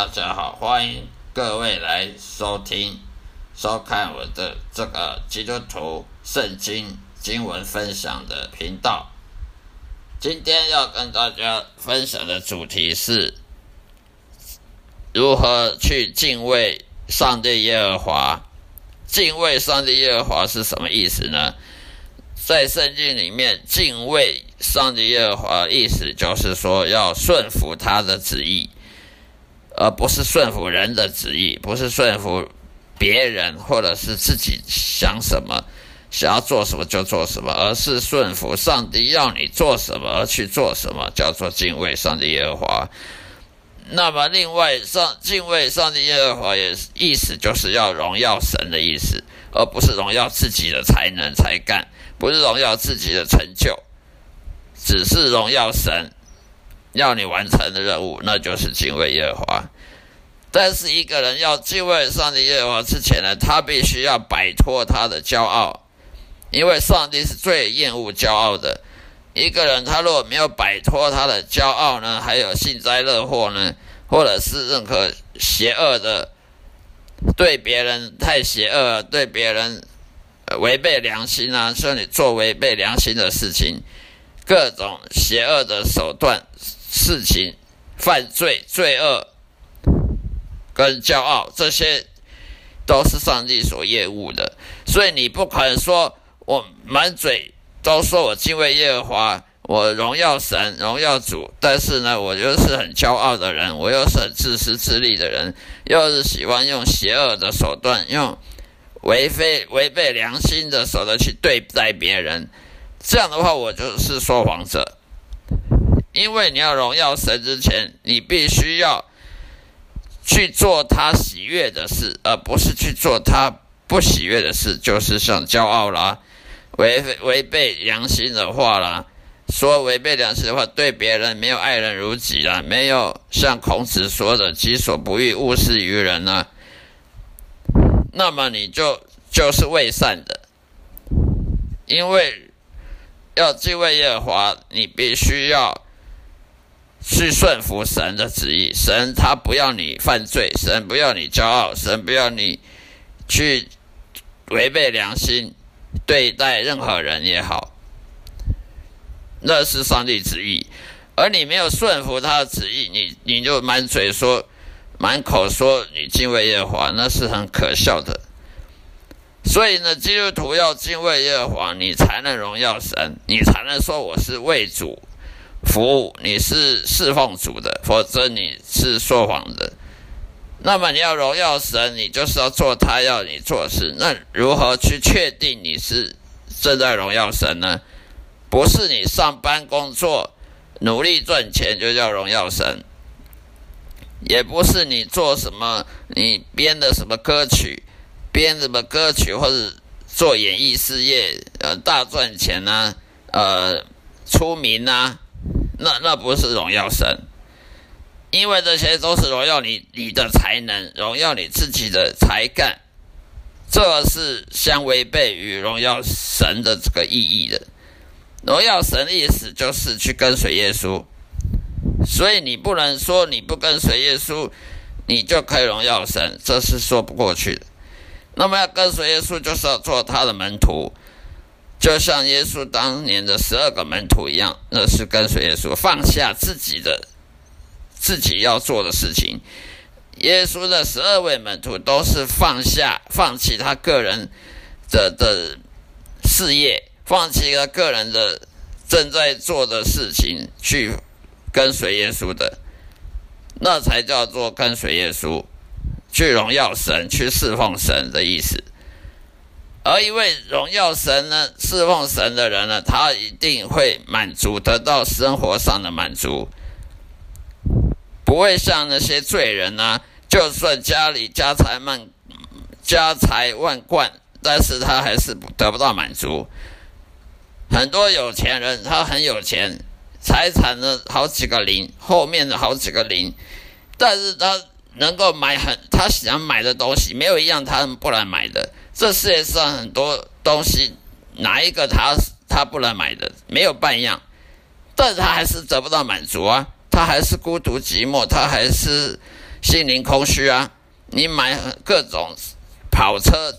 大家好，欢迎各位来收听、收看我的这个基督徒圣经经文分享的频道。今天要跟大家分享的主题是如何去敬畏上帝耶和华。敬畏上帝耶和华是什么意思呢？在圣经里面，敬畏上帝耶和华意思就是说要顺服他的旨意。而不是顺服人的旨意，不是顺服别人，或者是自己想什么，想要做什么就做什么，而是顺服上帝要你做什么而去做什么，叫做敬畏上帝耶和华。那么，另外上敬畏上帝耶和华也意思就是要荣耀神的意思，而不是荣耀自己的才能才干，不是荣耀自己的成就，只是荣耀神。要你完成的任务，那就是敬畏耶和华。但是一个人要敬畏上帝耶和华之前呢，他必须要摆脱他的骄傲，因为上帝是最厌恶骄傲的。一个人他如果没有摆脱他的骄傲呢，还有幸灾乐祸呢，或者是任何邪恶的，对别人太邪恶，对别人违背良心啊，说你做违背良心的事情，各种邪恶的手段。事情、犯罪、罪恶跟骄傲，这些都是上帝所厌恶的。所以你不可能说我满嘴都说我敬畏耶和华，我荣耀神、荣耀主，但是呢，我又是很骄傲的人，我又是很自私自利的人，又是喜欢用邪恶的手段，用违非违背良心的手段去对待别人。这样的话，我就是说谎者。因为你要荣耀神之前，你必须要去做他喜悦的事，而不是去做他不喜悦的事，就是像骄傲啦、违违背良心的话啦，说违背良心的话，对别人没有爱人如己啦，没有像孔子说的“己所不欲，勿施于人”啊，那么你就就是未善的，因为要敬畏耶和华，你必须要。去顺服神的旨意，神他不要你犯罪，神不要你骄傲，神不要你去违背良心对待任何人也好，那是上帝旨意。而你没有顺服他的旨意，你你就满嘴说、满口说你敬畏耶和华，那是很可笑的。所以呢，基督徒要敬畏耶和华，你才能荣耀神，你才能说我是为主。服务你是侍奉主的，否则你是说谎的。那么你要荣耀神，你就是要做他要你做事。那如何去确定你是正在荣耀神呢？不是你上班工作努力赚钱就叫荣耀神，也不是你做什么你编的什么歌曲，编什么歌曲或者做演艺事业呃大赚钱呐，呃出名呐。那那不是荣耀神，因为这些都是荣耀你你的才能，荣耀你自己的才干，这是相违背于荣耀神的这个意义的。荣耀神的意思就是去跟随耶稣，所以你不能说你不跟随耶稣，你就可以荣耀神，这是说不过去的。那么要跟随耶稣，就是要做他的门徒。就像耶稣当年的十二个门徒一样，那是跟随耶稣，放下自己的自己要做的事情。耶稣的十二位门徒都是放下、放弃他个人的的事业，放弃他个人的正在做的事情，去跟随耶稣的，那才叫做跟随耶稣，去荣耀神、去侍奉神的意思。而一位荣耀神呢、侍奉神的人呢，他一定会满足，得到生活上的满足，不会像那些罪人呢，就算家里家财万家财万贯，但是他还是得不到满足。很多有钱人，他很有钱，财产呢好几个零，后面的好几个零，但是他能够买很他想买的东西，没有一样他不能买的。这世界上很多东西，哪一个他他不能买的？没有半样，但是他还是得不到满足啊！他还是孤独寂寞，他还是心灵空虚啊！你买各种跑车、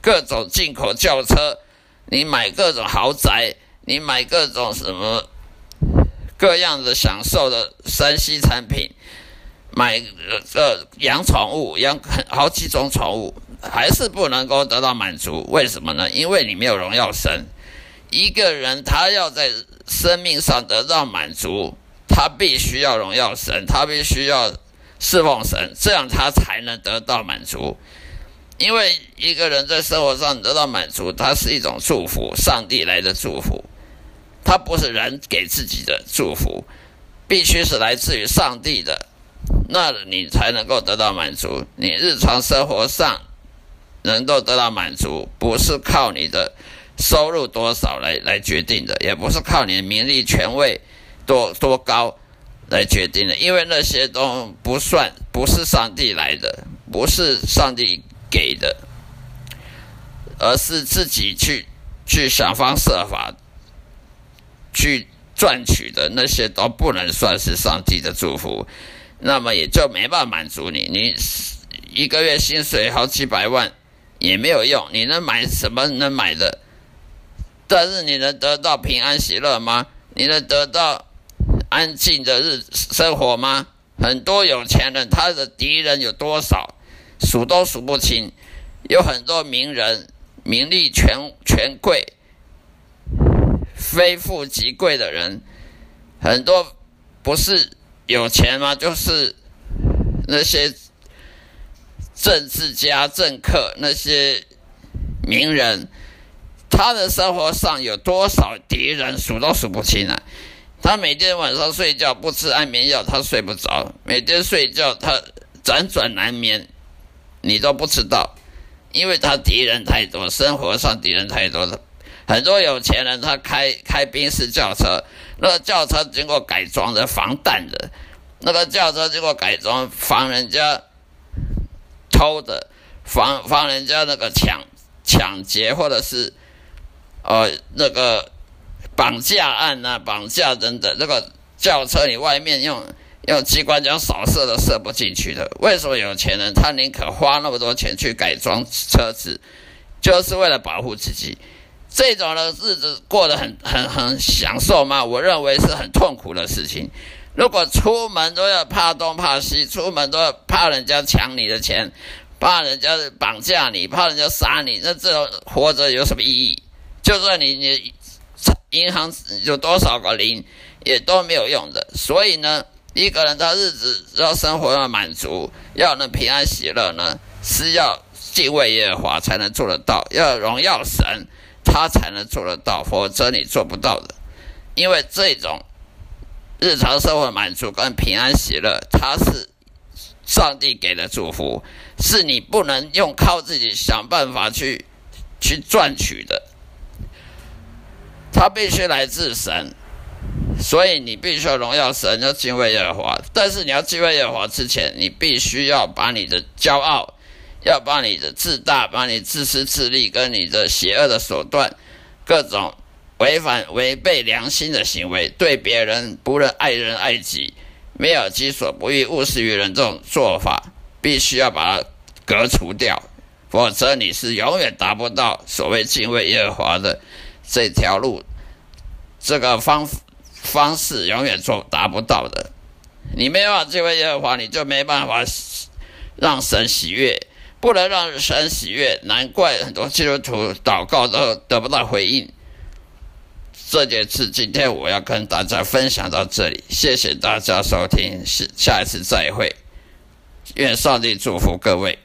各种进口轿车，你买各种豪宅，你买各种什么各样的享受的山西产品，买呃养宠物，养好几种宠物，还是不能够得到满足。为什么呢？因为你没有荣耀神。一个人他要在生命上得到满足，他必须要荣耀神，他必须要侍奉神，这样他才能得到满足。因为一个人在生活上得到满足，它是一种祝福，上帝来的祝福，它不是人给自己的祝福，必须是来自于上帝的，那你才能够得到满足。你日常生活上能够得到满足，不是靠你的。收入多少来来决定的，也不是靠你的名利权位多多高来决定的，因为那些都不算，不是上帝来的，不是上帝给的，而是自己去去想方设法去赚取的那些都不能算是上帝的祝福，那么也就没办法满足你，你一个月薪水好几百万也没有用，你能买什么能买的？但是你能得到平安喜乐吗？你能得到安静的日生活吗？很多有钱人，他的敌人有多少，数都数不清。有很多名人，名利权权贵，非富即贵的人，很多不是有钱吗？就是那些政治家、政客，那些名人。他的生活上有多少敌人，数都数不清啊！他每天晚上睡觉不吃安眠药，他睡不着；每天睡觉他辗转难眠，你都不知道，因为他敌人太多，生活上敌人太多了。很多有钱人他开开宾士轿车，那个轿车经过改装的防弹的，那个轿车经过改装防人家偷的，防防人家那个抢抢劫或者是。呃，那个绑架案呐，绑架等等，那个轿车你外面用用机关枪扫射都射不进去的。为什么有钱人他宁可花那么多钱去改装车子，就是为了保护自己？这种的日子过得很很很享受吗？我认为是很痛苦的事情。如果出门都要怕东怕西，出门都要怕人家抢你的钱，怕人家绑架你，怕人家杀你，那这种活着有什么意义？就算你你银行有多少个零，也都没有用的。所以呢，一个人他日子要生活要满足，要能平安喜乐呢，是要敬畏耶和华才能做得到，要荣耀神，他才能做得到，否则你做不到的。因为这种日常生活满足跟平安喜乐，它是上帝给的祝福，是你不能用靠自己想办法去去赚取的。他必须来自神，所以你必须要荣耀神，要敬畏耶和华。但是你要敬畏耶和华之前，你必须要把你的骄傲，要把你的自大，把你自私自利跟你的邪恶的手段，各种违反违背良心的行为，对别人不能爱人爱己，没有己所不欲，勿施于人这种做法，必须要把它革除掉，否则你是永远达不到所谓敬畏耶和华的。这条路，这个方方式永远做达不到的。你没办法敬畏耶和华，你就没办法让神喜悦，不能让神喜悦，难怪很多基督徒祷告都得不到回应。这件事今天我要跟大家分享到这里，谢谢大家收听，下下一次再会，愿上帝祝福各位。